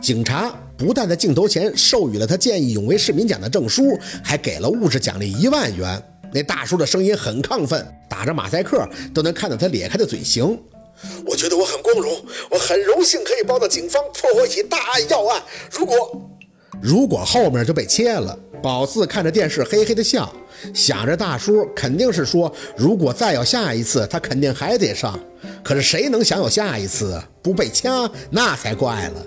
警察不但在镜头前授予了他见义勇为市民奖的证书，还给了物质奖励一万元。那大叔的声音很亢奋，打着马赛克都能看到他咧开的嘴型。我觉得我很光荣，我很荣幸可以帮到警方破获一起大案要案。如果……如果后面就被切了。宝四看着电视，嘿嘿的笑，想着大叔肯定是说，如果再有下一次，他肯定还得上。可是谁能想有下一次？不被掐那才怪了。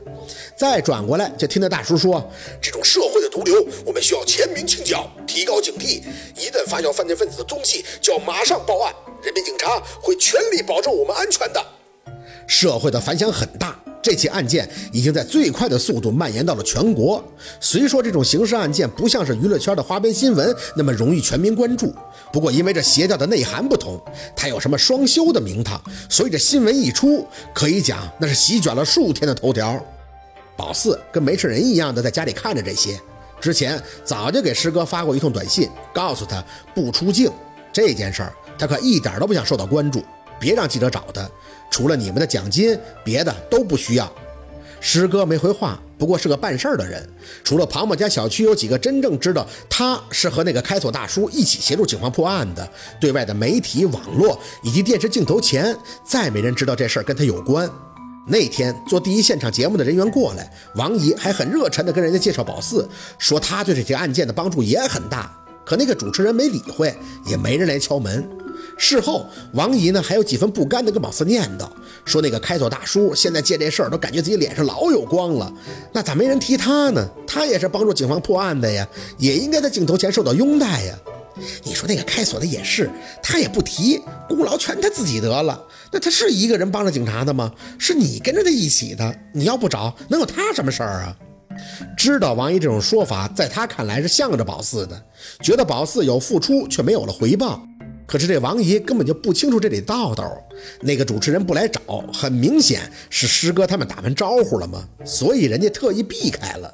再转过来，就听到大叔说：“这种社会的毒瘤，我们需要全民清剿，提高警惕。一旦发现犯罪分子的踪迹，就要马上报案。人民警察会全力保证我们安全的。”社会的反响很大。这起案件已经在最快的速度蔓延到了全国。虽说这种刑事案件不像是娱乐圈的花边新闻那么容易全民关注，不过因为这邪教的内涵不同，它有什么双修的名堂，所以这新闻一出，可以讲那是席卷了数天的头条。宝四跟没事人一样的在家里看着这些，之前早就给师哥发过一通短信，告诉他不出镜这件事儿，他可一点都不想受到关注，别让记者找他。除了你们的奖金，别的都不需要。师哥没回话，不过是个办事儿的人。除了庞某家小区有几个真正知道他是和那个开锁大叔一起协助警方破案的，对外的媒体、网络以及电视镜头前，再没人知道这事儿跟他有关。那天做第一现场节目的人员过来，王姨还很热忱地跟人家介绍宝四，说他对这些案件的帮助也很大。可那个主持人没理会，也没人来敲门。事后，王姨呢还有几分不甘的跟宝四念叨，说那个开锁大叔现在借这事儿都感觉自己脸上老有光了，那咋没人提他呢？他也是帮助警方破案的呀，也应该在镜头前受到拥戴呀。你说那个开锁的也是，他也不提，功劳全他自己得了。那他是一个人帮着警察的吗？是你跟着他一起的，你要不找，能有他什么事儿啊？知道王姨这种说法，在他看来是向着宝四的，觉得宝四有付出却没有了回报。可是这王姨根本就不清楚这里道道，那个主持人不来找，很明显是师哥他们打完招呼了吗？所以人家特意避开了。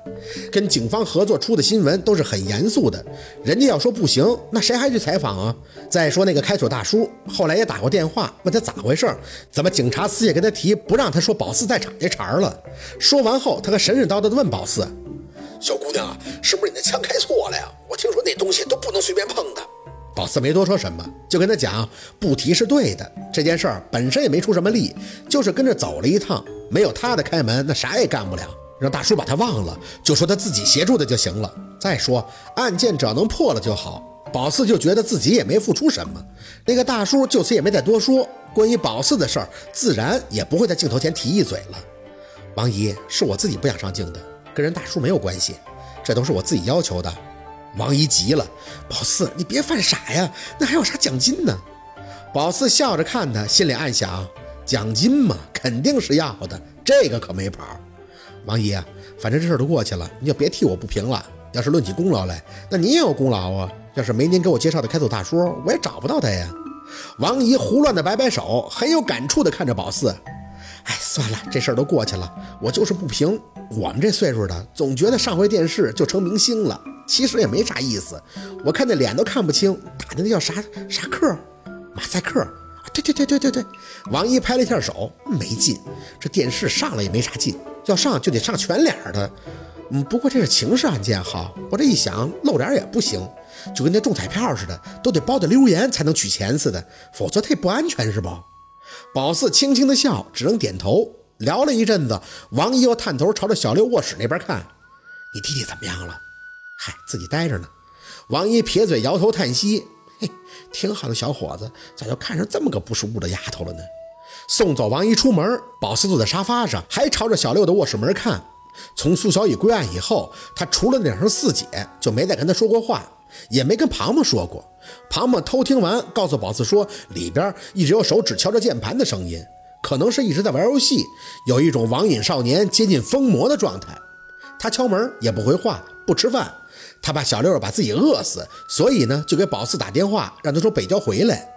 跟警方合作出的新闻都是很严肃的，人家要说不行，那谁还去采访啊？再说那个开锁大叔后来也打过电话问他咋回事，怎么警察私下跟他提不让他说宝四在场这茬了？说完后，他还神神叨叨地问宝四：“小姑娘，是不是你的枪开错了呀？我听说那东西都不能随便碰的。”宝四没多说什么，就跟他讲不提是对的。这件事儿本身也没出什么力，就是跟着走了一趟，没有他的开门，那啥也干不了。让大叔把他忘了，就说他自己协助的就行了。再说案件只要能破了就好。宝四就觉得自己也没付出什么，那个大叔就此也没再多说。关于宝四的事儿，自然也不会在镜头前提一嘴了。王姨是我自己不想上镜的，跟人大叔没有关系，这都是我自己要求的。王姨急了：“宝四，你别犯傻呀，那还有啥奖金呢？”宝四笑着看他，心里暗想：“奖金嘛，肯定是要的，这个可没跑。”王姨，反正这事都过去了，你就别替我不平了。要是论起功劳来，那你也有功劳啊。要是没您给我介绍的开锁大叔，我也找不到他呀。王姨胡乱的摆摆手，很有感触的看着宝四：“哎，算了，这事儿都过去了，我就是不平。我们这岁数的，总觉得上回电视就成明星了。”其实也没啥意思，我看那脸都看不清，打的那叫啥啥克，马赛克。对对对对对对，王一拍了一下手，没劲，这电视上了也没啥劲，要上就得上全脸的。嗯，不过这是刑事案件哈，我这一想露脸也不行，就跟那中彩票似的，都得包的溜言才能取钱似的，否则太不安全是不？宝四轻轻的笑，只能点头。聊了一阵子，王一又探头朝着小六卧室那边看，你弟弟怎么样了？嗨，自己待着呢。王一撇嘴摇头叹息：“嘿，挺好的小伙子，咋就看上这么个不识物的丫头了呢？”送走王一出门，宝四坐在沙发上，还朝着小六的卧室门看。从苏小雨归案以后，他除了那声四姐，就没再跟他说过话，也没跟庞庞说过。庞庞偷听完，告诉宝四说，里边一直有手指敲着键盘的声音，可能是一直在玩游戏，有一种网瘾少年接近疯魔的状态。他敲门也不回话，不吃饭。他怕小六把自己饿死，所以呢就给宝四打电话，让他从北郊回来。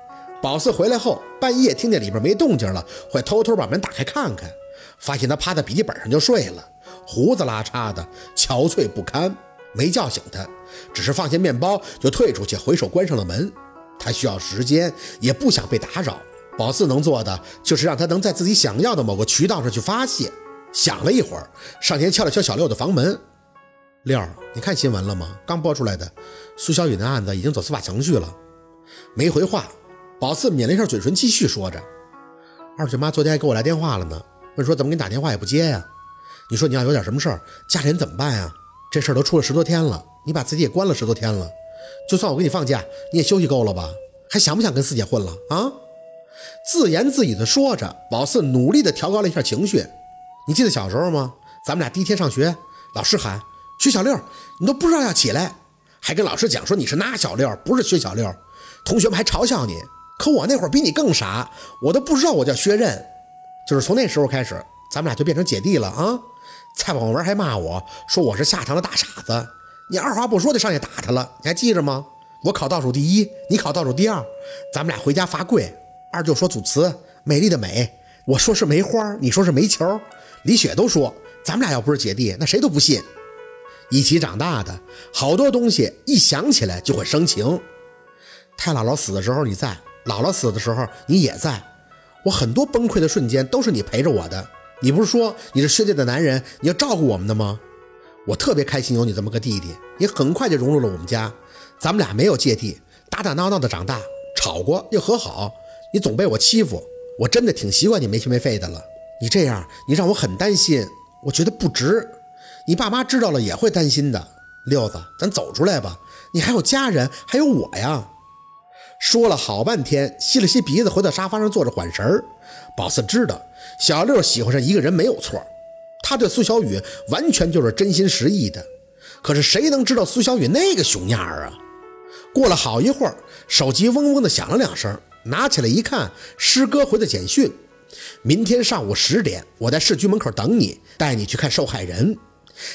宝四回来后，半夜听见里边没动静了，会偷偷把门打开看看，发现他趴在笔记本上就睡了，胡子拉碴的，憔悴不堪。没叫醒他，只是放下面包就退出去，回手关上了门。他需要时间，也不想被打扰。宝四能做的就是让他能在自己想要的某个渠道上去发泄。想了一会儿，上前敲了敲小六的房门。六，你看新闻了吗？刚播出来的苏小雨的案子已经走司法程序了。没回话，宝四抿了一下嘴唇，继续说着：“二舅妈昨天还给我来电话了呢，问说怎么给你打电话也不接呀？你说你要有点什么事儿，家里人怎么办呀？这事儿都出了十多天了，你把自己也关了十多天了，就算我给你放假，你也休息够了吧？还想不想跟四姐混了啊？”自言自语地说着，宝四努力地调高了一下情绪。你记得小时候吗？咱们俩第一天上学，老师喊。薛小六，你都不知道要起来，还跟老师讲说你是那小六，不是薛小六，同学们还嘲笑你。可我那会儿比你更傻，我都不知道我叫薛刃。就是从那时候开始，咱们俩就变成姐弟了啊！蔡广文还骂我说我是下堂的大傻子，你二话不说就上去打他了，你还记着吗？我考倒数第一，你考倒数第二，咱们俩回家罚跪。二舅说组词美丽的美，我说是梅花，你说是煤球。李雪都说咱们俩要不是姐弟，那谁都不信。一起长大的好多东西，一想起来就会生情。太姥姥死的时候你在，姥姥死的时候你也在。我很多崩溃的瞬间都是你陪着我的。你不是说你是薛家的男人，你要照顾我们的吗？我特别开心有你这么个弟弟，你很快就融入了我们家。咱们俩没有芥蒂，打打闹闹的长大，吵过又和好。你总被我欺负，我真的挺习惯你没心没肺的了。你这样，你让我很担心，我觉得不值。你爸妈知道了也会担心的，六子，咱走出来吧。你还有家人，还有我呀。说了好半天，吸了吸鼻子，回到沙发上坐着缓神儿。宝四知道小六喜欢上一个人没有错，他对苏小雨完全就是真心实意的。可是谁能知道苏小雨那个熊样儿啊？过了好一会儿，手机嗡嗡的响了两声，拿起来一看，师哥回的简讯：明天上午十点，我在市局门口等你，带你去看受害人。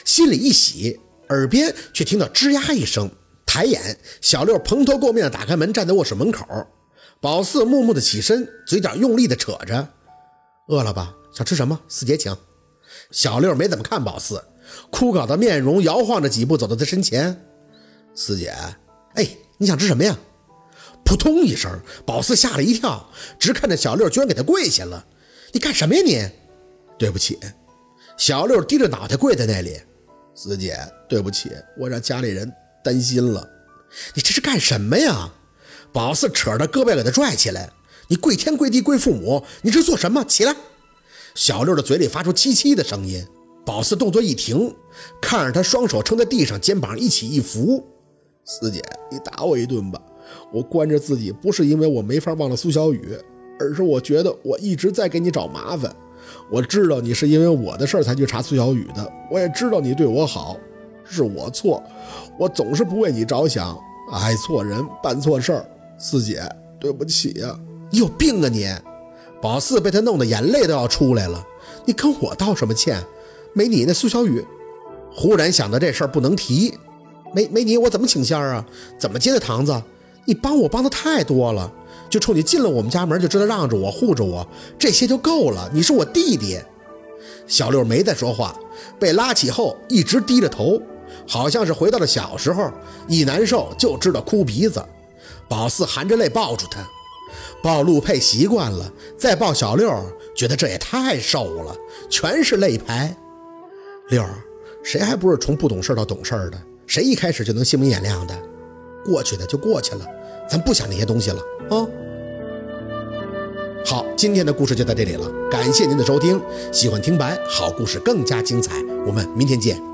心里一喜，耳边却听到吱呀一声。抬眼，小六蓬头垢面的打开门，站在卧室门口。宝四木木的起身，嘴角用力的扯着：“饿了吧？想吃什么？四姐请。”小六没怎么看宝四，枯槁的面容摇晃着几步走到他身前：“四姐，哎，你想吃什么呀？”扑通一声，宝四吓了一跳，直看着小六居然给他跪下了：“你干什么呀你？”对不起。小六低着脑袋跪在那里，四姐，对不起，我让家里人担心了。你这是干什么呀？宝四扯着胳膊给他拽起来，你跪天跪地跪父母，你这做什么？起来！小六的嘴里发出凄凄的声音。宝四动作一停，看着他双手撑在地上，肩膀一起一伏。四姐，你打我一顿吧，我关着自己不是因为我没法忘了苏小雨，而是我觉得我一直在给你找麻烦。我知道你是因为我的事儿才去查苏小雨的，我也知道你对我好，是我错，我总是不为你着想，爱错人，办错事儿。四姐，对不起呀！你有病啊你！宝四被他弄得眼泪都要出来了。你跟我道什么歉？没你那苏小雨，忽然想到这事儿不能提，没没你我怎么请仙儿啊？怎么接的堂子？你帮我帮的太多了。就冲你进了我们家门，就知道让着我护着我，这些就够了。你是我弟弟。小六没再说话，被拉起后一直低着头，好像是回到了小时候，一难受就知道哭鼻子。宝四含着泪抱住他，抱陆佩习惯了，再抱小六，觉得这也太瘦了，全是泪排。六，谁还不是从不懂事到懂事的？谁一开始就能心明眼亮的？过去的就过去了，咱不想那些东西了啊。好，今天的故事就到这里了，感谢您的收听。喜欢听白好故事更加精彩，我们明天见。